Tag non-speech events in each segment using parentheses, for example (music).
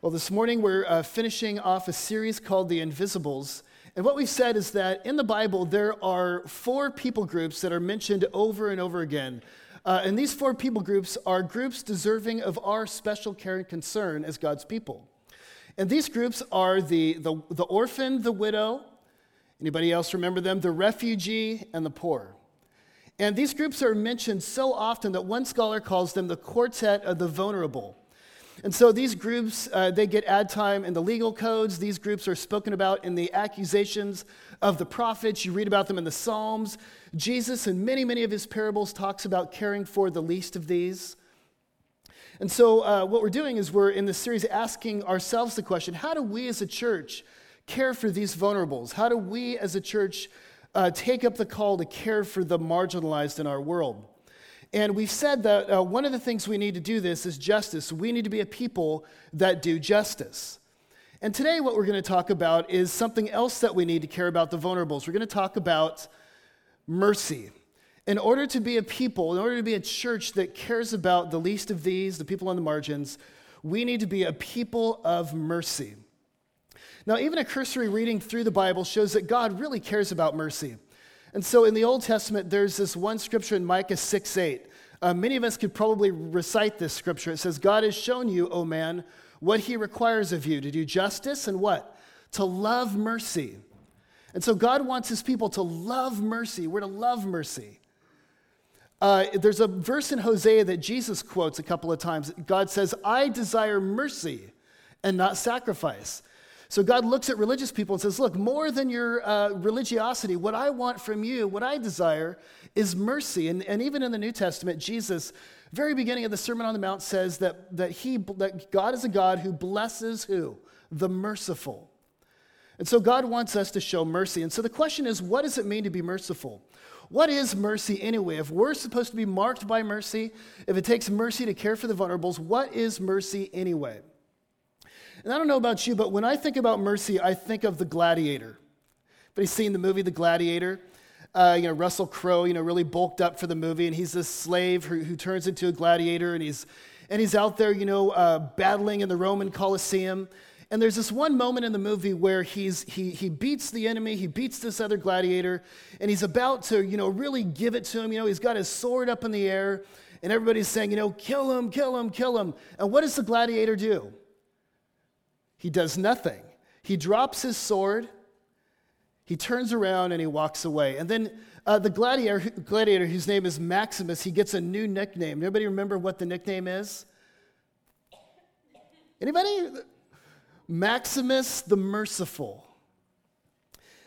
Well, this morning we're uh, finishing off a series called The Invisibles. And what we've said is that in the Bible, there are four people groups that are mentioned over and over again. Uh, and these four people groups are groups deserving of our special care and concern as God's people. And these groups are the, the, the orphan, the widow, anybody else remember them? The refugee, and the poor. And these groups are mentioned so often that one scholar calls them the quartet of the vulnerable. And so these groups, uh, they get ad time in the legal codes. These groups are spoken about in the accusations of the prophets. You read about them in the Psalms. Jesus, in many, many of his parables, talks about caring for the least of these. And so, uh, what we're doing is we're in this series asking ourselves the question how do we as a church care for these vulnerables? How do we as a church uh, take up the call to care for the marginalized in our world? And we've said that uh, one of the things we need to do this is justice. We need to be a people that do justice. And today, what we're going to talk about is something else that we need to care about the vulnerables. We're going to talk about mercy. In order to be a people, in order to be a church that cares about the least of these, the people on the margins, we need to be a people of mercy. Now, even a cursory reading through the Bible shows that God really cares about mercy. And so in the Old Testament, there's this one scripture in Micah 6 8. Uh, many of us could probably recite this scripture. It says, God has shown you, O man, what he requires of you to do justice and what? To love mercy. And so God wants his people to love mercy. We're to love mercy. Uh, there's a verse in Hosea that Jesus quotes a couple of times. God says, I desire mercy and not sacrifice. So God looks at religious people and says, Look, more than your uh, religiosity, what I want from you, what I desire, is mercy. And, and even in the New Testament, Jesus, very beginning of the Sermon on the Mount, says that, that, he, that God is a God who blesses who? The merciful. And so God wants us to show mercy. And so the question is, what does it mean to be merciful? What is mercy anyway? If we're supposed to be marked by mercy, if it takes mercy to care for the vulnerables, what is mercy anyway? And I don't know about you, but when I think about mercy, I think of the gladiator. But he's seen the movie The Gladiator? Uh, you know, Russell Crowe, you know, really bulked up for the movie, and he's this slave who, who turns into a gladiator, and he's, and he's out there, you know, uh, battling in the Roman Colosseum. And there's this one moment in the movie where he's, he, he beats the enemy, he beats this other gladiator, and he's about to, you know, really give it to him. You know, he's got his sword up in the air, and everybody's saying, you know, kill him, kill him, kill him. And what does the gladiator do? He does nothing. He drops his sword, he turns around, and he walks away. And then uh, the gladiator, gladiator, whose name is Maximus, he gets a new nickname. Anybody remember what the nickname is? Anybody? Maximus the Merciful.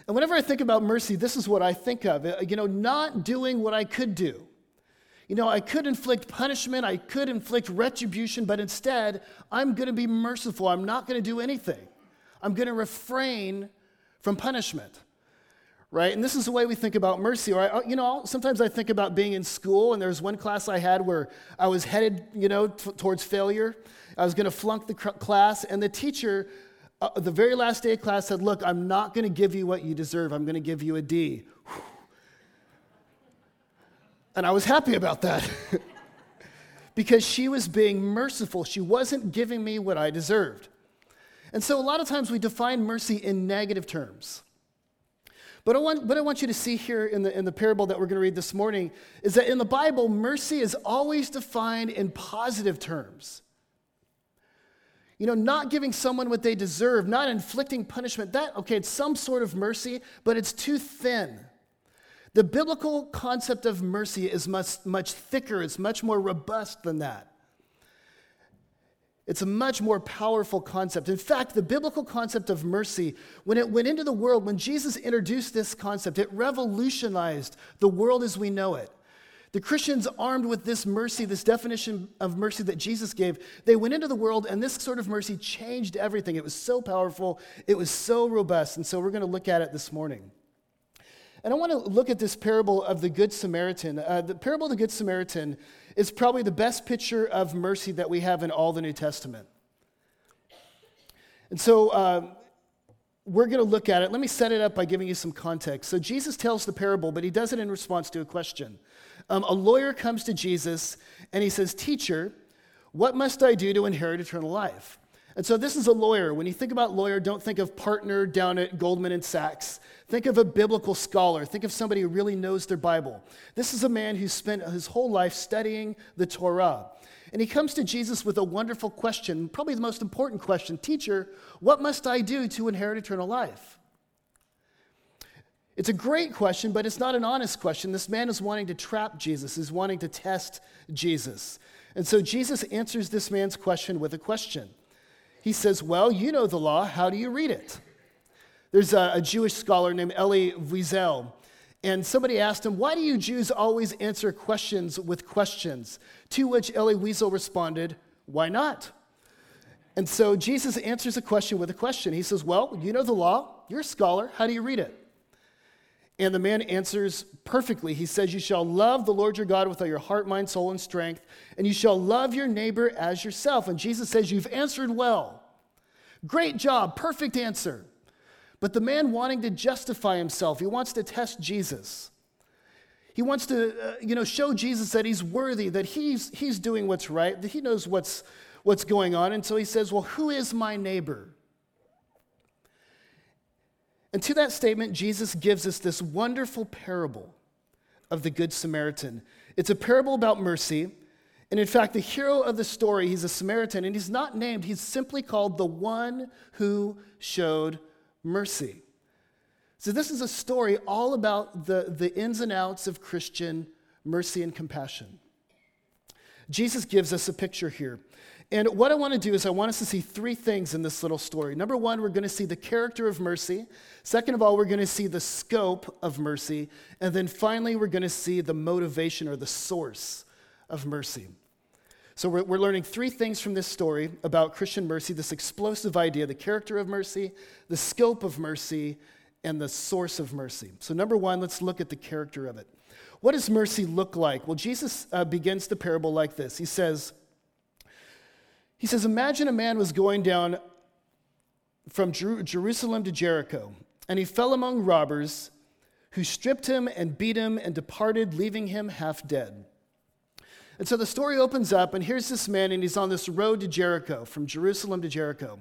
And whenever I think about mercy, this is what I think of. Uh, you know, not doing what I could do. You know, I could inflict punishment, I could inflict retribution, but instead, I'm going to be merciful. I'm not going to do anything. I'm going to refrain from punishment. Right? And this is the way we think about mercy. Or, I, you know, sometimes I think about being in school, and there was one class I had where I was headed, you know, t- towards failure. I was going to flunk the cr- class, and the teacher, uh, the very last day of class, said, Look, I'm not going to give you what you deserve. I'm going to give you a D. Whew. And I was happy about that (laughs) because she was being merciful. She wasn't giving me what I deserved. And so a lot of times we define mercy in negative terms. But I want, what I want you to see here in the, in the parable that we're going to read this morning is that in the Bible, mercy is always defined in positive terms. You know, not giving someone what they deserve, not inflicting punishment, that, okay, it's some sort of mercy, but it's too thin. The biblical concept of mercy is much, much thicker, it's much more robust than that. It's a much more powerful concept. In fact, the biblical concept of mercy, when it went into the world, when Jesus introduced this concept, it revolutionized the world as we know it. The Christians, armed with this mercy, this definition of mercy that Jesus gave, they went into the world, and this sort of mercy changed everything. It was so powerful, it was so robust. And so we're going to look at it this morning. And I want to look at this parable of the Good Samaritan. Uh, the parable of the Good Samaritan is probably the best picture of mercy that we have in all the New Testament. And so uh, we're going to look at it. Let me set it up by giving you some context. So Jesus tells the parable, but he does it in response to a question. Um, a lawyer comes to Jesus and he says, Teacher, what must I do to inherit eternal life? And so this is a lawyer. When you think about lawyer, don't think of partner down at Goldman and Sachs. Think of a biblical scholar. Think of somebody who really knows their Bible. This is a man who spent his whole life studying the Torah. And he comes to Jesus with a wonderful question, probably the most important question Teacher, what must I do to inherit eternal life? It's a great question, but it's not an honest question. This man is wanting to trap Jesus, is wanting to test Jesus. And so Jesus answers this man's question with a question. He says, Well, you know the law. How do you read it? There's a, a Jewish scholar named Elie Wiesel, and somebody asked him, Why do you Jews always answer questions with questions? To which Elie Wiesel responded, Why not? And so Jesus answers a question with a question. He says, Well, you know the law. You're a scholar. How do you read it? And the man answers perfectly. He says, You shall love the Lord your God with all your heart, mind, soul, and strength, and you shall love your neighbor as yourself. And Jesus says, You've answered well. Great job, perfect answer. But the man wanting to justify himself, he wants to test Jesus. He wants to, uh, you know, show Jesus that he's worthy, that he's, he's doing what's right, that he knows what's, what's going on. And so he says, Well, who is my neighbor? And to that statement, Jesus gives us this wonderful parable of the Good Samaritan. It's a parable about mercy. And in fact, the hero of the story, he's a Samaritan, and he's not named, he's simply called the one who showed mercy. So, this is a story all about the, the ins and outs of Christian mercy and compassion. Jesus gives us a picture here. And what I want to do is, I want us to see three things in this little story. Number one, we're going to see the character of mercy. Second of all, we're going to see the scope of mercy. And then finally, we're going to see the motivation or the source of mercy. So, we're, we're learning three things from this story about Christian mercy this explosive idea, the character of mercy, the scope of mercy, and the source of mercy. So, number one, let's look at the character of it. What does mercy look like? Well, Jesus uh, begins the parable like this He says, he says, Imagine a man was going down from Jer- Jerusalem to Jericho, and he fell among robbers who stripped him and beat him and departed, leaving him half dead. And so the story opens up, and here's this man, and he's on this road to Jericho, from Jerusalem to Jericho.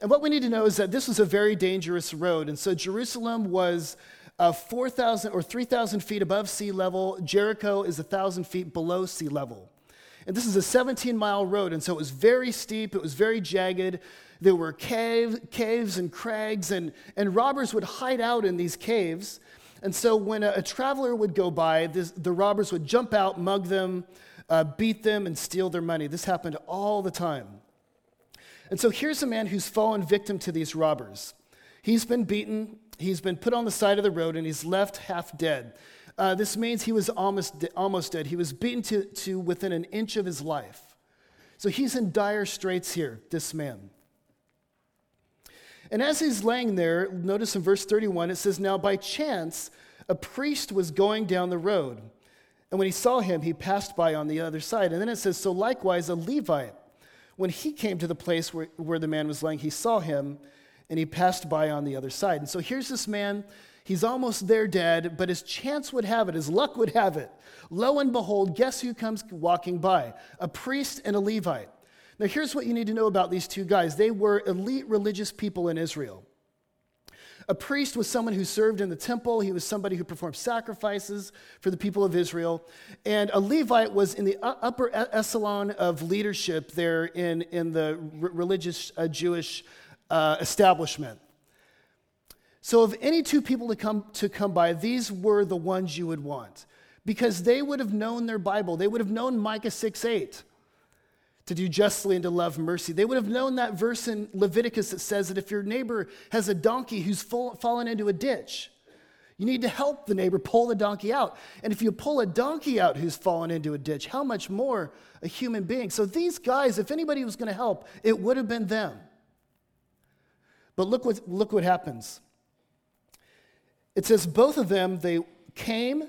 And what we need to know is that this was a very dangerous road. And so Jerusalem was uh, 4,000 or 3,000 feet above sea level, Jericho is 1,000 feet below sea level. And this is a 17 mile road, and so it was very steep, it was very jagged. There were cave, caves and crags, and, and robbers would hide out in these caves. And so when a, a traveler would go by, this, the robbers would jump out, mug them, uh, beat them, and steal their money. This happened all the time. And so here's a man who's fallen victim to these robbers. He's been beaten, he's been put on the side of the road, and he's left half dead. Uh, this means he was almost, de- almost dead. He was beaten to, to within an inch of his life. So he's in dire straits here, this man. And as he's laying there, notice in verse 31, it says, Now by chance, a priest was going down the road. And when he saw him, he passed by on the other side. And then it says, So likewise, a Levite, when he came to the place where, where the man was laying, he saw him and he passed by on the other side. And so here's this man He's almost there dead, but his chance would have it, his luck would have it. Lo and behold, guess who comes walking by? A priest and a Levite. Now, here's what you need to know about these two guys they were elite religious people in Israel. A priest was someone who served in the temple. He was somebody who performed sacrifices for the people of Israel. And a Levite was in the upper echelon of leadership there in, in the religious uh, Jewish uh, establishment. So, of any two people to come, to come by, these were the ones you would want because they would have known their Bible. They would have known Micah 6 8 to do justly and to love mercy. They would have known that verse in Leviticus that says that if your neighbor has a donkey who's full, fallen into a ditch, you need to help the neighbor pull the donkey out. And if you pull a donkey out who's fallen into a ditch, how much more a human being? So these guys, if anybody was going to help, it would have been them. But look what, look what happens. It says, both of them, they came,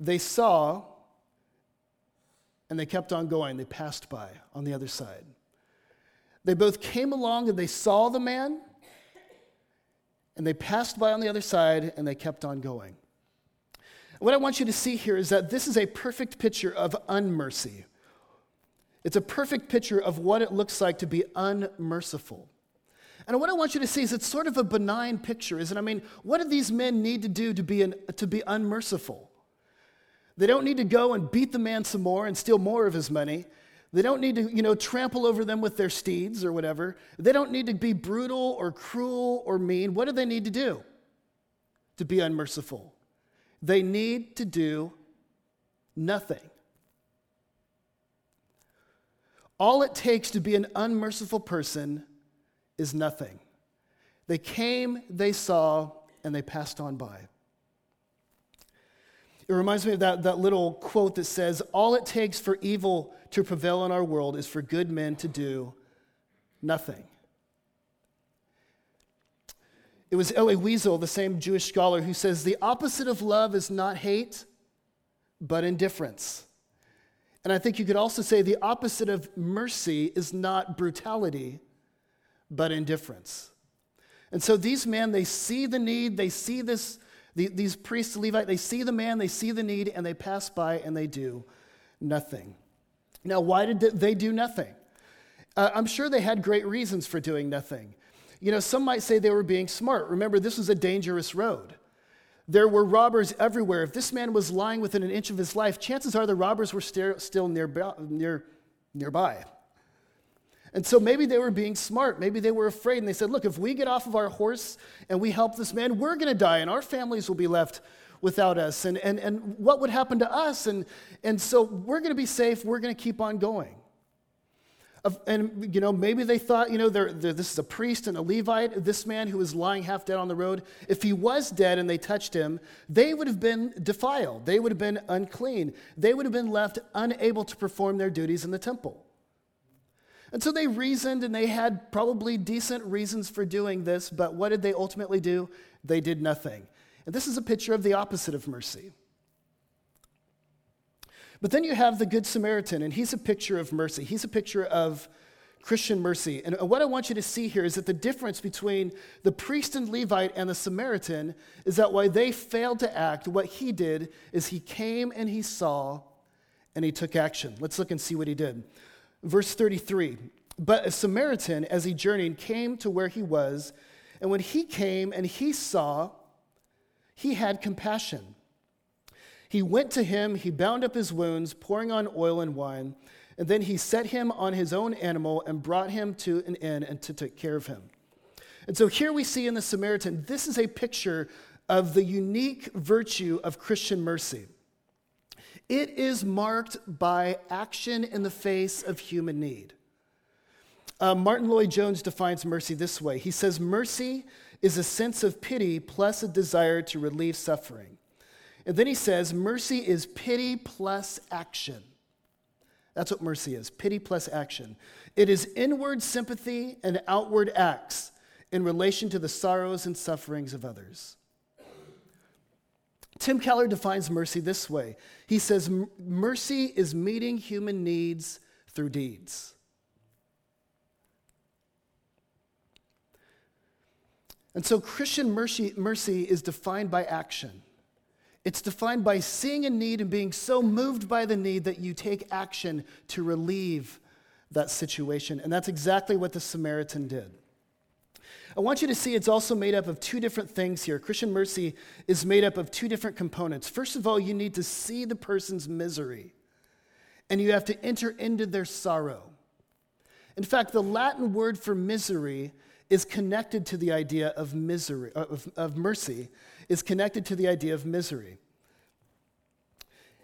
they saw, and they kept on going. They passed by on the other side. They both came along and they saw the man, and they passed by on the other side, and they kept on going. What I want you to see here is that this is a perfect picture of unmercy. It's a perfect picture of what it looks like to be unmerciful. And what I want you to see is it's sort of a benign picture, isn't it? I mean, what do these men need to do to be, an, to be unmerciful? They don't need to go and beat the man some more and steal more of his money. They don't need to, you know, trample over them with their steeds or whatever. They don't need to be brutal or cruel or mean. What do they need to do to be unmerciful? They need to do nothing. All it takes to be an unmerciful person is nothing. They came, they saw, and they passed on by. It reminds me of that, that little quote that says, All it takes for evil to prevail in our world is for good men to do nothing. It was Elie Wiesel, the same Jewish scholar, who says, The opposite of love is not hate, but indifference. And I think you could also say the opposite of mercy is not brutality, but indifference. And so these men, they see the need, they see this, the, these priests, Levite, they see the man, they see the need, and they pass by and they do nothing. Now, why did they do nothing? Uh, I'm sure they had great reasons for doing nothing. You know, some might say they were being smart. Remember, this was a dangerous road. There were robbers everywhere. If this man was lying within an inch of his life, chances are the robbers were still. Near, nearby. And so maybe they were being smart. Maybe they were afraid. And they said, look, if we get off of our horse and we help this man, we're going to die and our families will be left without us. And, and, and what would happen to us? And, and so we're going to be safe. We're going to keep on going. And, you know, maybe they thought, you know, they're, they're, this is a priest and a Levite, this man who was lying half dead on the road. If he was dead and they touched him, they would have been defiled. They would have been unclean. They would have been left unable to perform their duties in the temple. And so they reasoned and they had probably decent reasons for doing this, but what did they ultimately do? They did nothing. And this is a picture of the opposite of mercy. But then you have the Good Samaritan, and he's a picture of mercy. He's a picture of Christian mercy. And what I want you to see here is that the difference between the priest and Levite and the Samaritan is that why they failed to act, what he did is he came and he saw and he took action. Let's look and see what he did. Verse 33 But a Samaritan, as he journeyed, came to where he was, and when he came and he saw, he had compassion. He went to him, he bound up his wounds, pouring on oil and wine, and then he set him on his own animal and brought him to an inn and to take care of him. And so here we see in the Samaritan, this is a picture of the unique virtue of Christian mercy. It is marked by action in the face of human need. Uh, Martyn Lloyd-Jones defines mercy this way He says, Mercy is a sense of pity plus a desire to relieve suffering. And then he says, Mercy is pity plus action. That's what mercy is pity plus action. It is inward sympathy and outward acts in relation to the sorrows and sufferings of others. Tim Keller defines mercy this way he says, Mercy is meeting human needs through deeds. And so Christian mercy, mercy is defined by action. It's defined by seeing a need and being so moved by the need that you take action to relieve that situation. And that's exactly what the Samaritan did. I want you to see it's also made up of two different things here. Christian mercy is made up of two different components. First of all, you need to see the person's misery, and you have to enter into their sorrow. In fact, the Latin word for misery is connected to the idea of misery, of, of mercy, is connected to the idea of misery.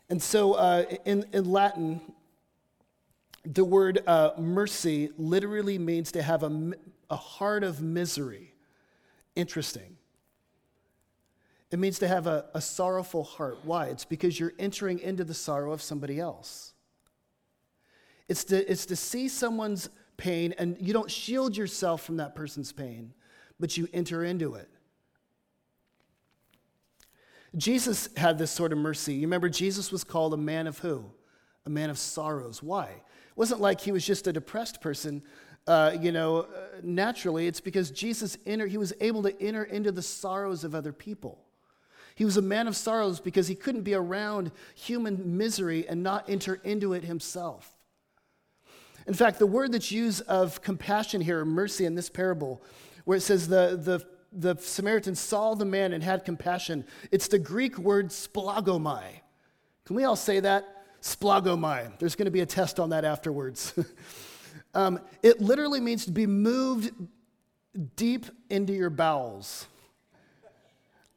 And so uh, in, in Latin, the word uh, mercy literally means to have a, a heart of misery. Interesting. It means to have a, a sorrowful heart. Why? It's because you're entering into the sorrow of somebody else. It's to, it's to see someone's pain and you don't shield yourself from that person's pain, but you enter into it. Jesus had this sort of mercy. You remember, Jesus was called a man of who? A man of sorrows. Why? It wasn't like he was just a depressed person uh, you know, uh, naturally, it's because Jesus enter, he was able to enter into the sorrows of other people. He was a man of sorrows because he couldn't be around human misery and not enter into it himself. In fact, the word that's used of compassion here, mercy in this parable, where it says the, the, the Samaritan saw the man and had compassion, it's the Greek word splagomai. Can we all say that? Splagomai. There's going to be a test on that afterwards. (laughs) um, it literally means to be moved deep into your bowels.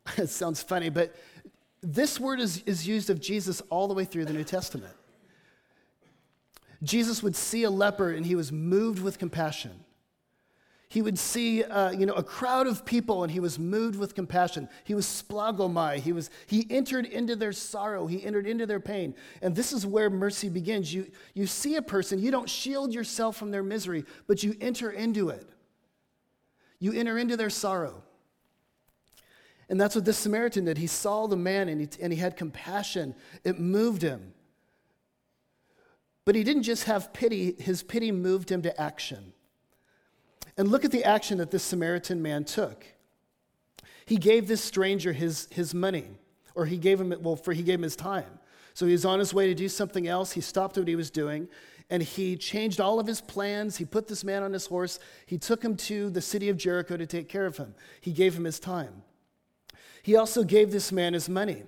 (laughs) it sounds funny, but this word is, is used of Jesus all the way through the New Testament. Jesus would see a leper and he was moved with compassion. He would see, uh, you know, a crowd of people and he was moved with compassion. He was splagomai. He, was, he entered into their sorrow. He entered into their pain. And this is where mercy begins. You, you see a person, you don't shield yourself from their misery, but you enter into it. You enter into their sorrow. And that's what this Samaritan did. He saw the man and he, and he had compassion. It moved him. But he didn't just have pity, his pity moved him to action. And look at the action that this Samaritan man took. He gave this stranger his, his money, or he gave him, well, for he gave him his time. So he was on his way to do something else. He stopped what he was doing and he changed all of his plans. He put this man on his horse. He took him to the city of Jericho to take care of him. He gave him his time. He also gave this man his money.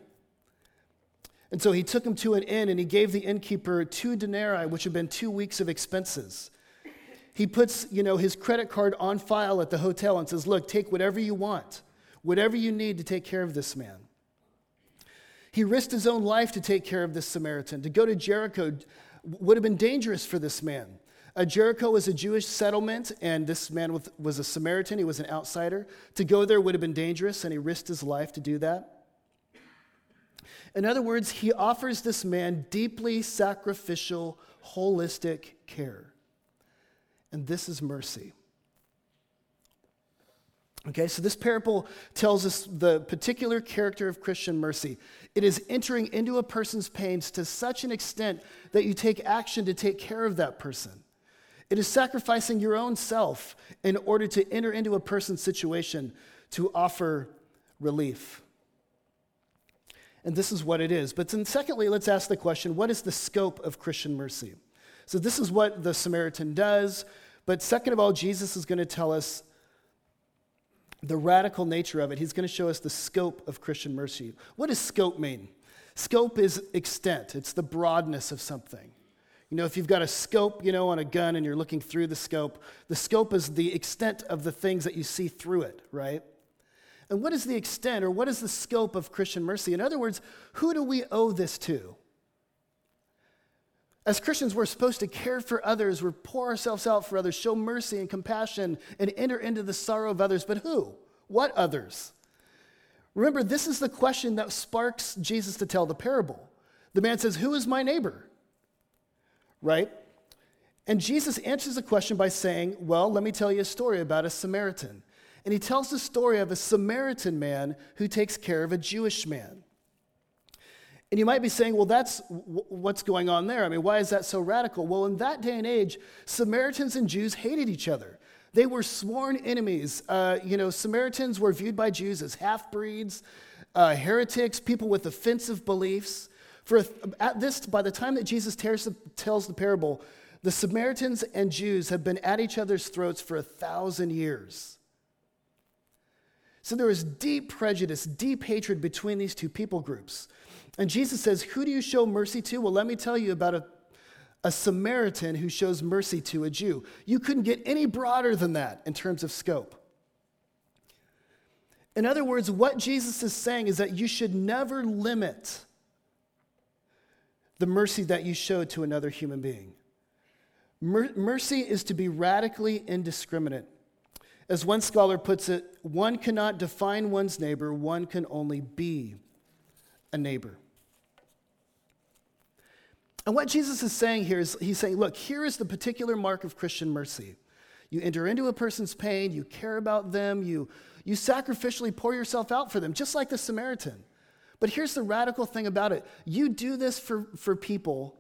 And so he took him to an inn and he gave the innkeeper two denarii, which had been two weeks of expenses. He puts, you know, his credit card on file at the hotel and says, "Look, take whatever you want, whatever you need to take care of this man." He risked his own life to take care of this Samaritan. To go to Jericho would have been dangerous for this man. Uh, Jericho was a Jewish settlement, and this man was a Samaritan. He was an outsider. To go there would have been dangerous, and he risked his life to do that. In other words, he offers this man deeply sacrificial, holistic care. And this is mercy. Okay, so this parable tells us the particular character of Christian mercy. It is entering into a person's pains to such an extent that you take action to take care of that person. It is sacrificing your own self in order to enter into a person's situation to offer relief. And this is what it is. But then, secondly, let's ask the question what is the scope of Christian mercy? So, this is what the Samaritan does. But second of all, Jesus is going to tell us the radical nature of it. He's going to show us the scope of Christian mercy. What does scope mean? Scope is extent, it's the broadness of something. You know, if you've got a scope, you know, on a gun and you're looking through the scope, the scope is the extent of the things that you see through it, right? And what is the extent or what is the scope of Christian mercy? In other words, who do we owe this to? As Christians, we're supposed to care for others, we pour ourselves out for others, show mercy and compassion, and enter into the sorrow of others. But who? What others? Remember, this is the question that sparks Jesus to tell the parable. The man says, Who is my neighbor? Right? And Jesus answers the question by saying, Well, let me tell you a story about a Samaritan. And he tells the story of a Samaritan man who takes care of a Jewish man. And you might be saying, well, that's w- what's going on there. I mean, why is that so radical? Well, in that day and age, Samaritans and Jews hated each other. They were sworn enemies. Uh, you know, Samaritans were viewed by Jews as half breeds, uh, heretics, people with offensive beliefs. For at this, by the time that Jesus tells tells the parable, the Samaritans and Jews have been at each other's throats for a thousand years. So there was deep prejudice, deep hatred between these two people groups. And Jesus says, Who do you show mercy to? Well, let me tell you about a, a Samaritan who shows mercy to a Jew. You couldn't get any broader than that in terms of scope. In other words, what Jesus is saying is that you should never limit the mercy that you show to another human being. Mercy is to be radically indiscriminate. As one scholar puts it, one cannot define one's neighbor, one can only be a neighbor. And what Jesus is saying here is he's saying, look, here is the particular mark of Christian mercy. You enter into a person's pain, you care about them, you, you sacrificially pour yourself out for them, just like the Samaritan. But here's the radical thing about it you do this for, for people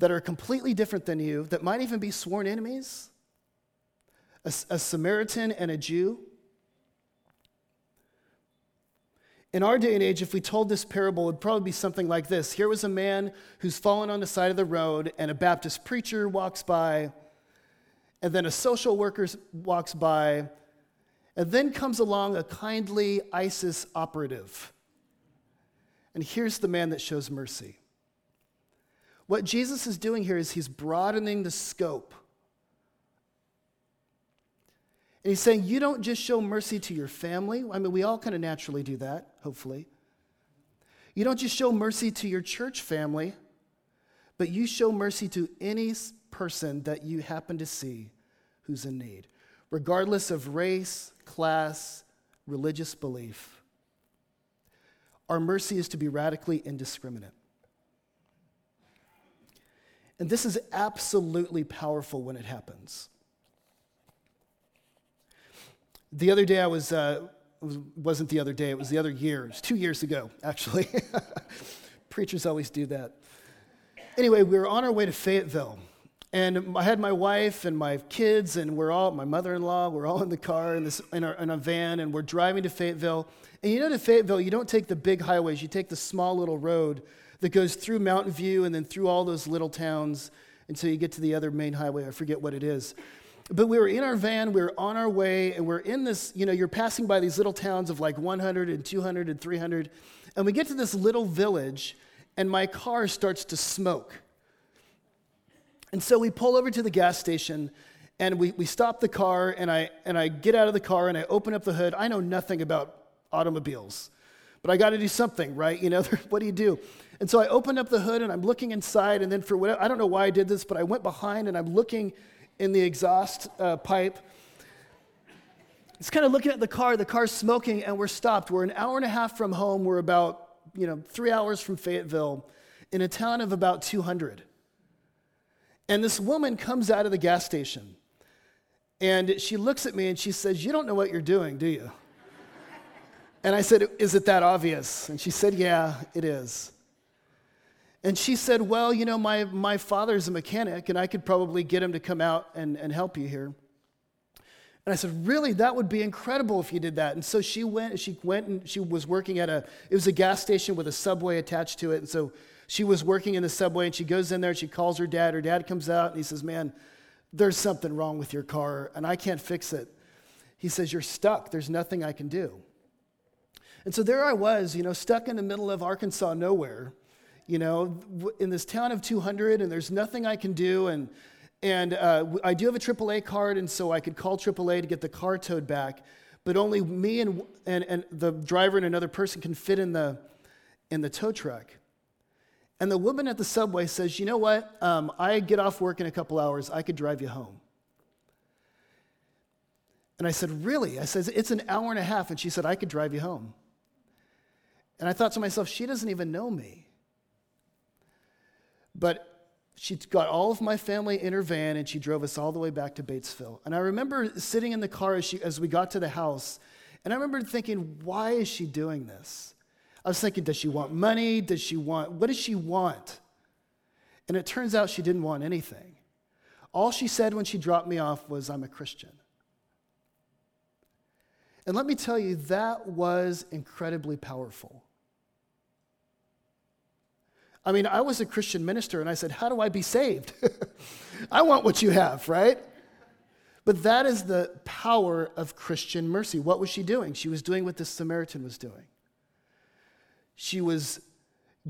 that are completely different than you, that might even be sworn enemies a, a Samaritan and a Jew. In our day and age, if we told this parable, it would probably be something like this Here was a man who's fallen on the side of the road, and a Baptist preacher walks by, and then a social worker walks by, and then comes along a kindly ISIS operative. And here's the man that shows mercy. What Jesus is doing here is he's broadening the scope. And he's saying, you don't just show mercy to your family. I mean, we all kind of naturally do that, hopefully. You don't just show mercy to your church family, but you show mercy to any person that you happen to see who's in need, regardless of race, class, religious belief. Our mercy is to be radically indiscriminate. And this is absolutely powerful when it happens. The other day, I was, uh, was, not the other day, it was the other year. It was two years ago, actually. (laughs) Preachers always do that. Anyway, we were on our way to Fayetteville. And I had my wife and my kids, and we're all, my mother in law, we're all in the car in, this, in, our, in a van, and we're driving to Fayetteville. And you know, to Fayetteville, you don't take the big highways, you take the small little road that goes through Mountain View and then through all those little towns until you get to the other main highway. I forget what it is. But we were in our van, we were on our way, and we're in this, you know, you're passing by these little towns of like 100 and 200 and 300. And we get to this little village, and my car starts to smoke. And so we pull over to the gas station, and we, we stop the car, and I, and I get out of the car, and I open up the hood. I know nothing about automobiles, but I got to do something, right? You know, (laughs) what do you do? And so I opened up the hood, and I'm looking inside, and then for whatever, I don't know why I did this, but I went behind, and I'm looking in the exhaust uh, pipe. It's kind of looking at the car. The car's smoking, and we're stopped. We're an hour and a half from home. We're about, you know, three hours from Fayetteville in a town of about 200. And this woman comes out of the gas station, and she looks at me and she says, You don't know what you're doing, do you? And I said, Is it that obvious? And she said, Yeah, it is. And she said, Well, you know, my, my father's a mechanic, and I could probably get him to come out and, and help you here. And I said, Really? That would be incredible if you did that. And so she went, she went and she was working at a, it was a gas station with a subway attached to it. And so she was working in the subway and she goes in there and she calls her dad. Her dad comes out and he says, Man, there's something wrong with your car and I can't fix it. He says, You're stuck. There's nothing I can do. And so there I was, you know, stuck in the middle of Arkansas nowhere you know, in this town of 200, and there's nothing I can do. And, and uh, I do have a AAA card, and so I could call AAA to get the car towed back. But only me and, and, and the driver and another person can fit in the, in the tow truck. And the woman at the subway says, You know what? Um, I get off work in a couple hours. I could drive you home. And I said, Really? I said, It's an hour and a half. And she said, I could drive you home. And I thought to myself, She doesn't even know me. But she got all of my family in her van and she drove us all the way back to Batesville. And I remember sitting in the car as, she, as we got to the house, and I remember thinking, why is she doing this? I was thinking, does she want money? Does she want, what does she want? And it turns out she didn't want anything. All she said when she dropped me off was, I'm a Christian. And let me tell you, that was incredibly powerful. I mean, I was a Christian minister and I said, How do I be saved? (laughs) I want what you have, right? But that is the power of Christian mercy. What was she doing? She was doing what this Samaritan was doing. She was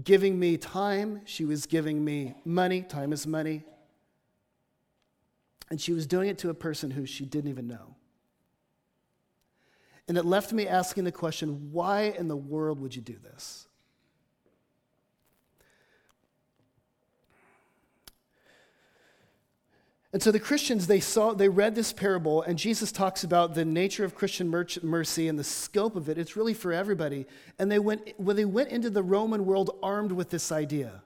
giving me time, she was giving me money. Time is money. And she was doing it to a person who she didn't even know. And it left me asking the question why in the world would you do this? And so the Christians, they saw, they read this parable, and Jesus talks about the nature of Christian mercy and the scope of it. It's really for everybody. And they went, when they went into the Roman world armed with this idea,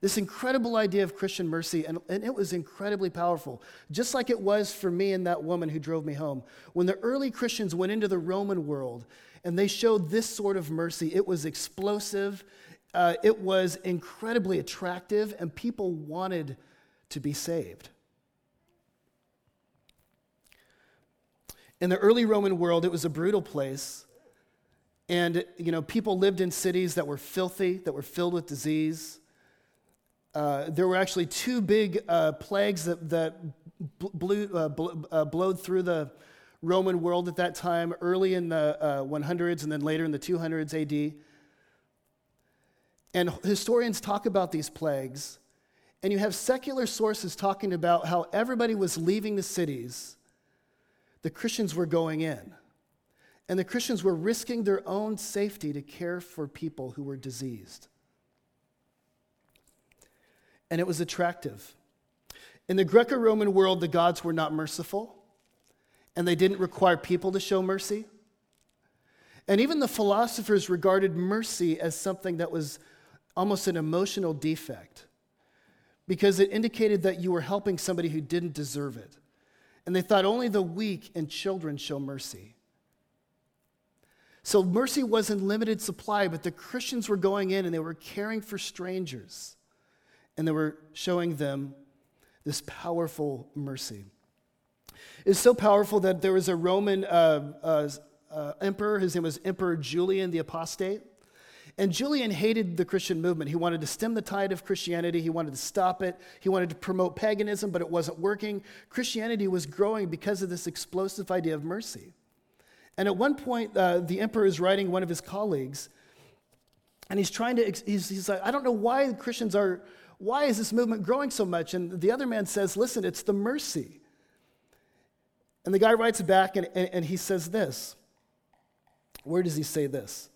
this incredible idea of Christian mercy, and, and it was incredibly powerful, just like it was for me and that woman who drove me home. When the early Christians went into the Roman world and they showed this sort of mercy, it was explosive, uh, it was incredibly attractive, and people wanted to be saved. In the early Roman world, it was a brutal place. And, you know, people lived in cities that were filthy, that were filled with disease. Uh, there were actually two big uh, plagues that, that blew, uh, uh, blowed through the Roman world at that time, early in the 100s uh, and then later in the 200s AD. And historians talk about these plagues, and you have secular sources talking about how everybody was leaving the cities, the Christians were going in. And the Christians were risking their own safety to care for people who were diseased. And it was attractive. In the Greco Roman world, the gods were not merciful, and they didn't require people to show mercy. And even the philosophers regarded mercy as something that was almost an emotional defect because it indicated that you were helping somebody who didn't deserve it. And they thought only the weak and children show mercy. So mercy was in limited supply, but the Christians were going in and they were caring for strangers and they were showing them this powerful mercy. It's so powerful that there was a Roman uh, uh, uh, emperor, his name was Emperor Julian the Apostate. And Julian hated the Christian movement. He wanted to stem the tide of Christianity. He wanted to stop it. He wanted to promote paganism, but it wasn't working. Christianity was growing because of this explosive idea of mercy. And at one point, uh, the emperor is writing one of his colleagues, and he's trying to, he's, he's like, I don't know why Christians are, why is this movement growing so much? And the other man says, Listen, it's the mercy. And the guy writes back, and, and, and he says this. Where does he say this?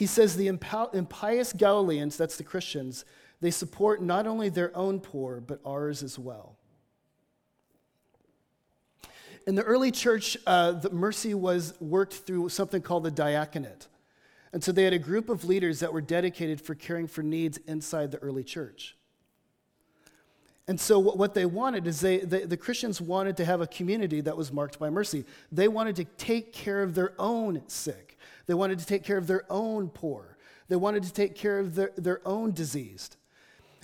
He says, The impious Galileans, that's the Christians, they support not only their own poor, but ours as well. In the early church, uh, the mercy was worked through something called the diaconate. And so they had a group of leaders that were dedicated for caring for needs inside the early church. And so, what they wanted is they, they, the Christians wanted to have a community that was marked by mercy. They wanted to take care of their own sick, they wanted to take care of their own poor, they wanted to take care of their, their own diseased.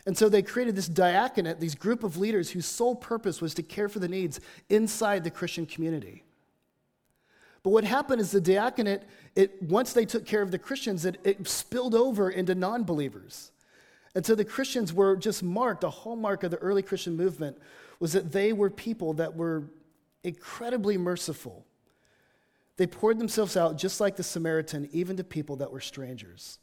And so they created this diaconate, these group of leaders whose sole purpose was to care for the needs inside the Christian community. But what happened is the diaconate, it, once they took care of the Christians, it, it spilled over into non believers. And so the Christians were just marked, a hallmark of the early Christian movement was that they were people that were incredibly merciful. They poured themselves out just like the Samaritan, even to people that were strangers.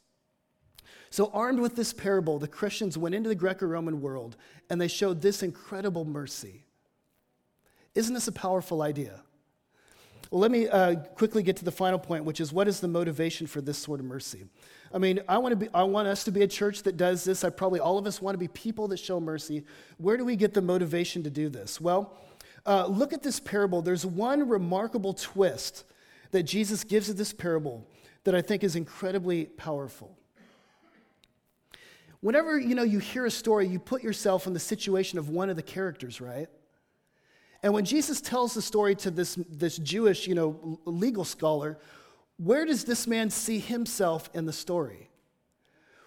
So, armed with this parable, the Christians went into the Greco Roman world and they showed this incredible mercy. Isn't this a powerful idea? Well, let me uh, quickly get to the final point, which is what is the motivation for this sort of mercy? I mean, I want, to be, I want us to be a church that does this. I probably, all of us want to be people that show mercy. Where do we get the motivation to do this? Well, uh, look at this parable. There's one remarkable twist that Jesus gives to this parable that I think is incredibly powerful. Whenever you know you hear a story, you put yourself in the situation of one of the characters, right? And when Jesus tells the story to this, this Jewish, you know, legal scholar, where does this man see himself in the story?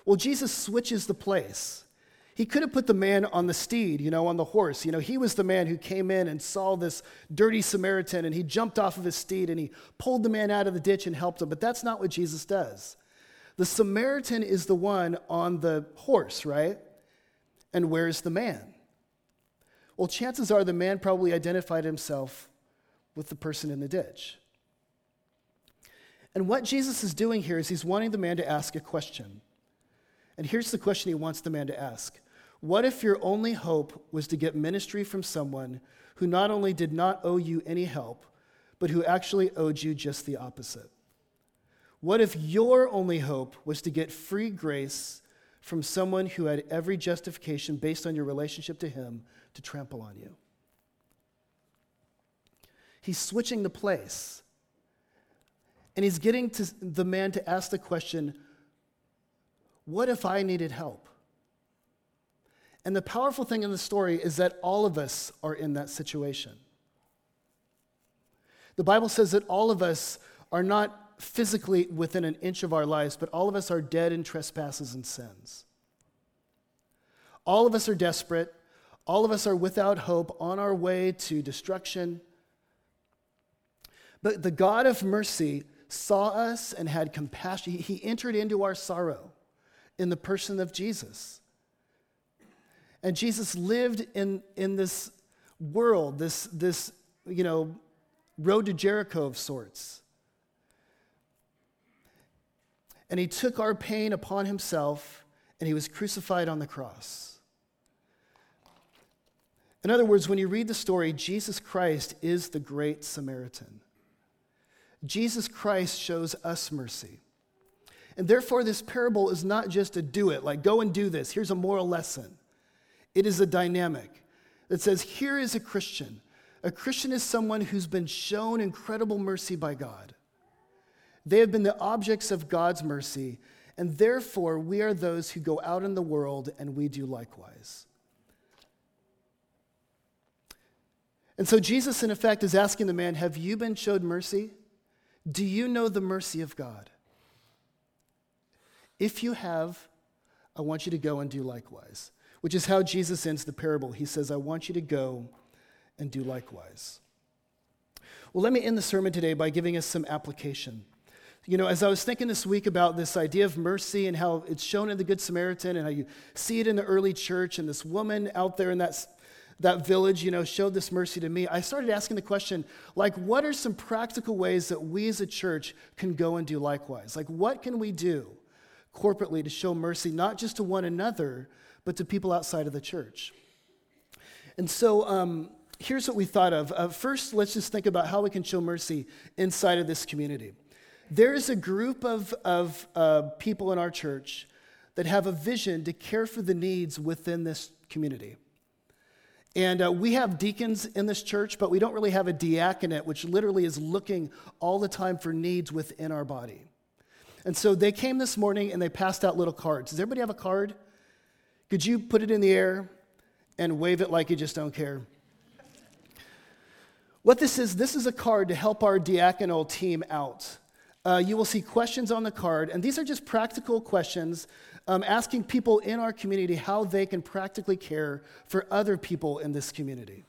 Well, Jesus switches the place. He could have put the man on the steed, you know, on the horse. You know, he was the man who came in and saw this dirty Samaritan and he jumped off of his steed and he pulled the man out of the ditch and helped him. But that's not what Jesus does. The Samaritan is the one on the horse, right? And where's the man? Well, chances are the man probably identified himself with the person in the ditch. And what Jesus is doing here is he's wanting the man to ask a question. And here's the question he wants the man to ask What if your only hope was to get ministry from someone who not only did not owe you any help, but who actually owed you just the opposite? What if your only hope was to get free grace from someone who had every justification based on your relationship to him to trample on you? He's switching the place. And he's getting to the man to ask the question what if I needed help? And the powerful thing in the story is that all of us are in that situation. The Bible says that all of us are not physically within an inch of our lives, but all of us are dead in trespasses and sins. All of us are desperate. All of us are without hope on our way to destruction. But the God of mercy saw us and had compassion. He, entered into our sorrow in the person of Jesus. And Jesus lived in, in this world, this, this, you know, road to Jericho of sorts. And he took our pain upon himself and he was crucified on the cross. In other words, when you read the story, Jesus Christ is the great Samaritan. Jesus Christ shows us mercy. And therefore, this parable is not just a do it, like go and do this, here's a moral lesson. It is a dynamic that says, here is a Christian. A Christian is someone who's been shown incredible mercy by God. They have been the objects of God's mercy, and therefore we are those who go out in the world and we do likewise. And so Jesus, in effect, is asking the man, Have you been showed mercy? Do you know the mercy of God? If you have, I want you to go and do likewise, which is how Jesus ends the parable. He says, I want you to go and do likewise. Well, let me end the sermon today by giving us some application. You know, as I was thinking this week about this idea of mercy and how it's shown in the Good Samaritan and how you see it in the early church and this woman out there in that, that village, you know, showed this mercy to me, I started asking the question, like, what are some practical ways that we as a church can go and do likewise? Like, what can we do corporately to show mercy, not just to one another, but to people outside of the church? And so, um, here's what we thought of. Uh, first, let's just think about how we can show mercy inside of this community. There's a group of, of uh, people in our church that have a vision to care for the needs within this community. And uh, we have deacons in this church, but we don't really have a diaconate, which literally is looking all the time for needs within our body. And so they came this morning and they passed out little cards. Does everybody have a card? Could you put it in the air and wave it like you just don't care? What this is, this is a card to help our diaconal team out uh, you will see questions on the card, and these are just practical questions um, asking people in our community how they can practically care for other people in this community.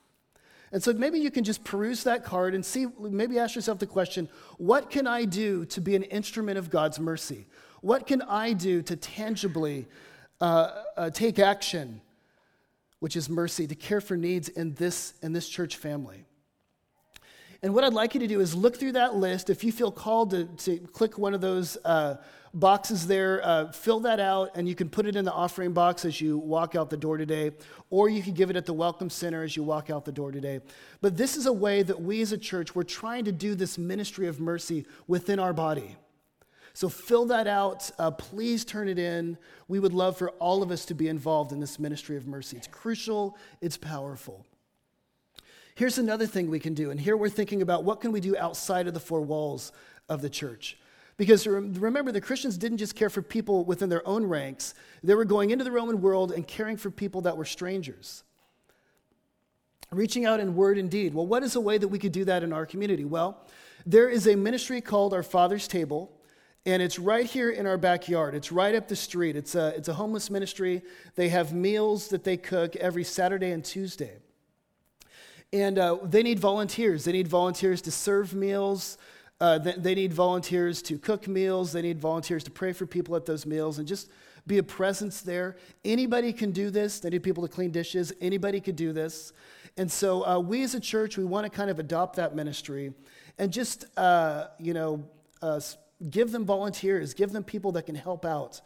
And so maybe you can just peruse that card and see, maybe ask yourself the question what can I do to be an instrument of God's mercy? What can I do to tangibly uh, uh, take action, which is mercy, to care for needs in this, in this church family? And what I'd like you to do is look through that list. If you feel called to, to click one of those uh, boxes there, uh, fill that out, and you can put it in the offering box as you walk out the door today, or you can give it at the Welcome Center as you walk out the door today. But this is a way that we as a church, we're trying to do this ministry of mercy within our body. So fill that out. Uh, please turn it in. We would love for all of us to be involved in this ministry of mercy. It's crucial, it's powerful. Here's another thing we can do. And here we're thinking about what can we do outside of the four walls of the church. Because remember, the Christians didn't just care for people within their own ranks, they were going into the Roman world and caring for people that were strangers. Reaching out in word and deed. Well, what is a way that we could do that in our community? Well, there is a ministry called Our Father's Table, and it's right here in our backyard. It's right up the street. It's a, it's a homeless ministry. They have meals that they cook every Saturday and Tuesday. And uh, they need volunteers. They need volunteers to serve meals. Uh, they, they need volunteers to cook meals. They need volunteers to pray for people at those meals and just be a presence there. Anybody can do this. They need people to clean dishes. Anybody could do this. And so uh, we as a church, we want to kind of adopt that ministry and just, uh, you know, uh, give them volunteers, give them people that can help out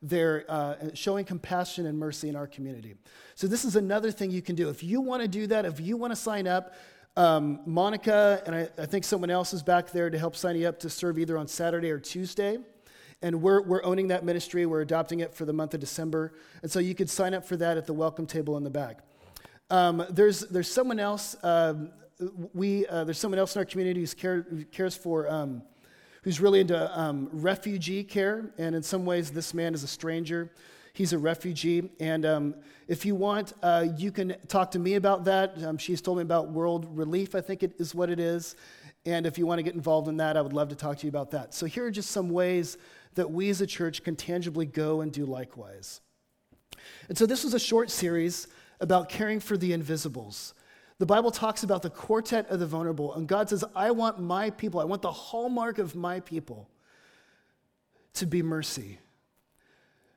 they're uh, showing compassion and mercy in our community. So, this is another thing you can do. If you want to do that, if you want to sign up, um, Monica and I, I, think someone else is back there to help sign you up to serve either on Saturday or Tuesday. And we're, we're owning that ministry. We're adopting it for the month of December. And so you could sign up for that at the welcome table in the back. Um, there's, there's someone else. Um, we, uh, there's someone else in our community care, who cares for um, who's really into um, refugee care. And in some ways, this man is a stranger. He's a refugee. And um, if you want, uh, you can talk to me about that. Um, she's told me about World Relief, I think it is what it is. And if you want to get involved in that, I would love to talk to you about that. So here are just some ways that we as a church can tangibly go and do likewise. And so this was a short series about caring for the invisibles. The Bible talks about the quartet of the vulnerable, and God says, I want my people, I want the hallmark of my people to be mercy.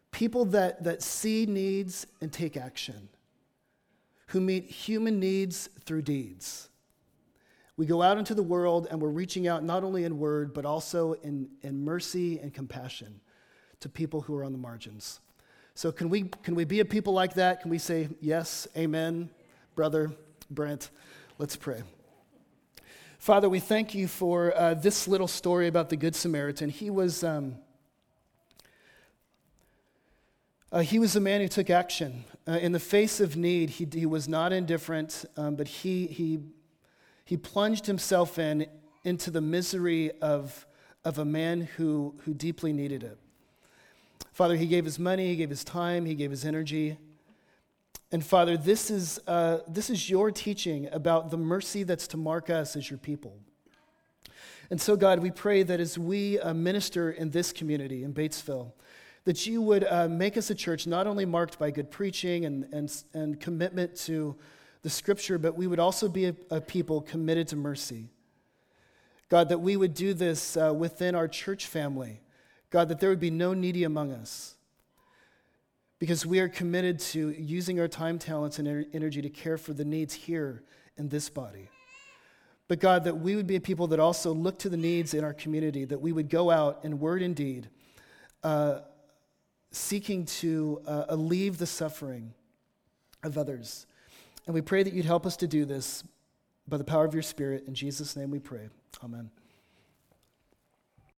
People that, that see needs and take action, who meet human needs through deeds. We go out into the world and we're reaching out not only in word, but also in, in mercy and compassion to people who are on the margins. So, can we, can we be a people like that? Can we say, yes, amen, brother Brent? Let's pray. Father, we thank you for uh, this little story about the Good Samaritan. He was, um, uh, he was a man who took action. Uh, in the face of need, he, he was not indifferent, um, but he, he, he plunged himself in into the misery of, of a man who, who deeply needed it. Father, he gave his money, he gave his time, he gave his energy. And Father, this is, uh, this is your teaching about the mercy that's to mark us as your people. And so, God, we pray that as we uh, minister in this community, in Batesville, that you would uh, make us a church not only marked by good preaching and, and, and commitment to the scripture, but we would also be a, a people committed to mercy. God, that we would do this uh, within our church family God, that there would be no needy among us because we are committed to using our time, talents, and energy to care for the needs here in this body. But God, that we would be a people that also look to the needs in our community, that we would go out in word and deed, uh, seeking to uh, alleviate the suffering of others. And we pray that you'd help us to do this by the power of your Spirit. In Jesus' name we pray. Amen.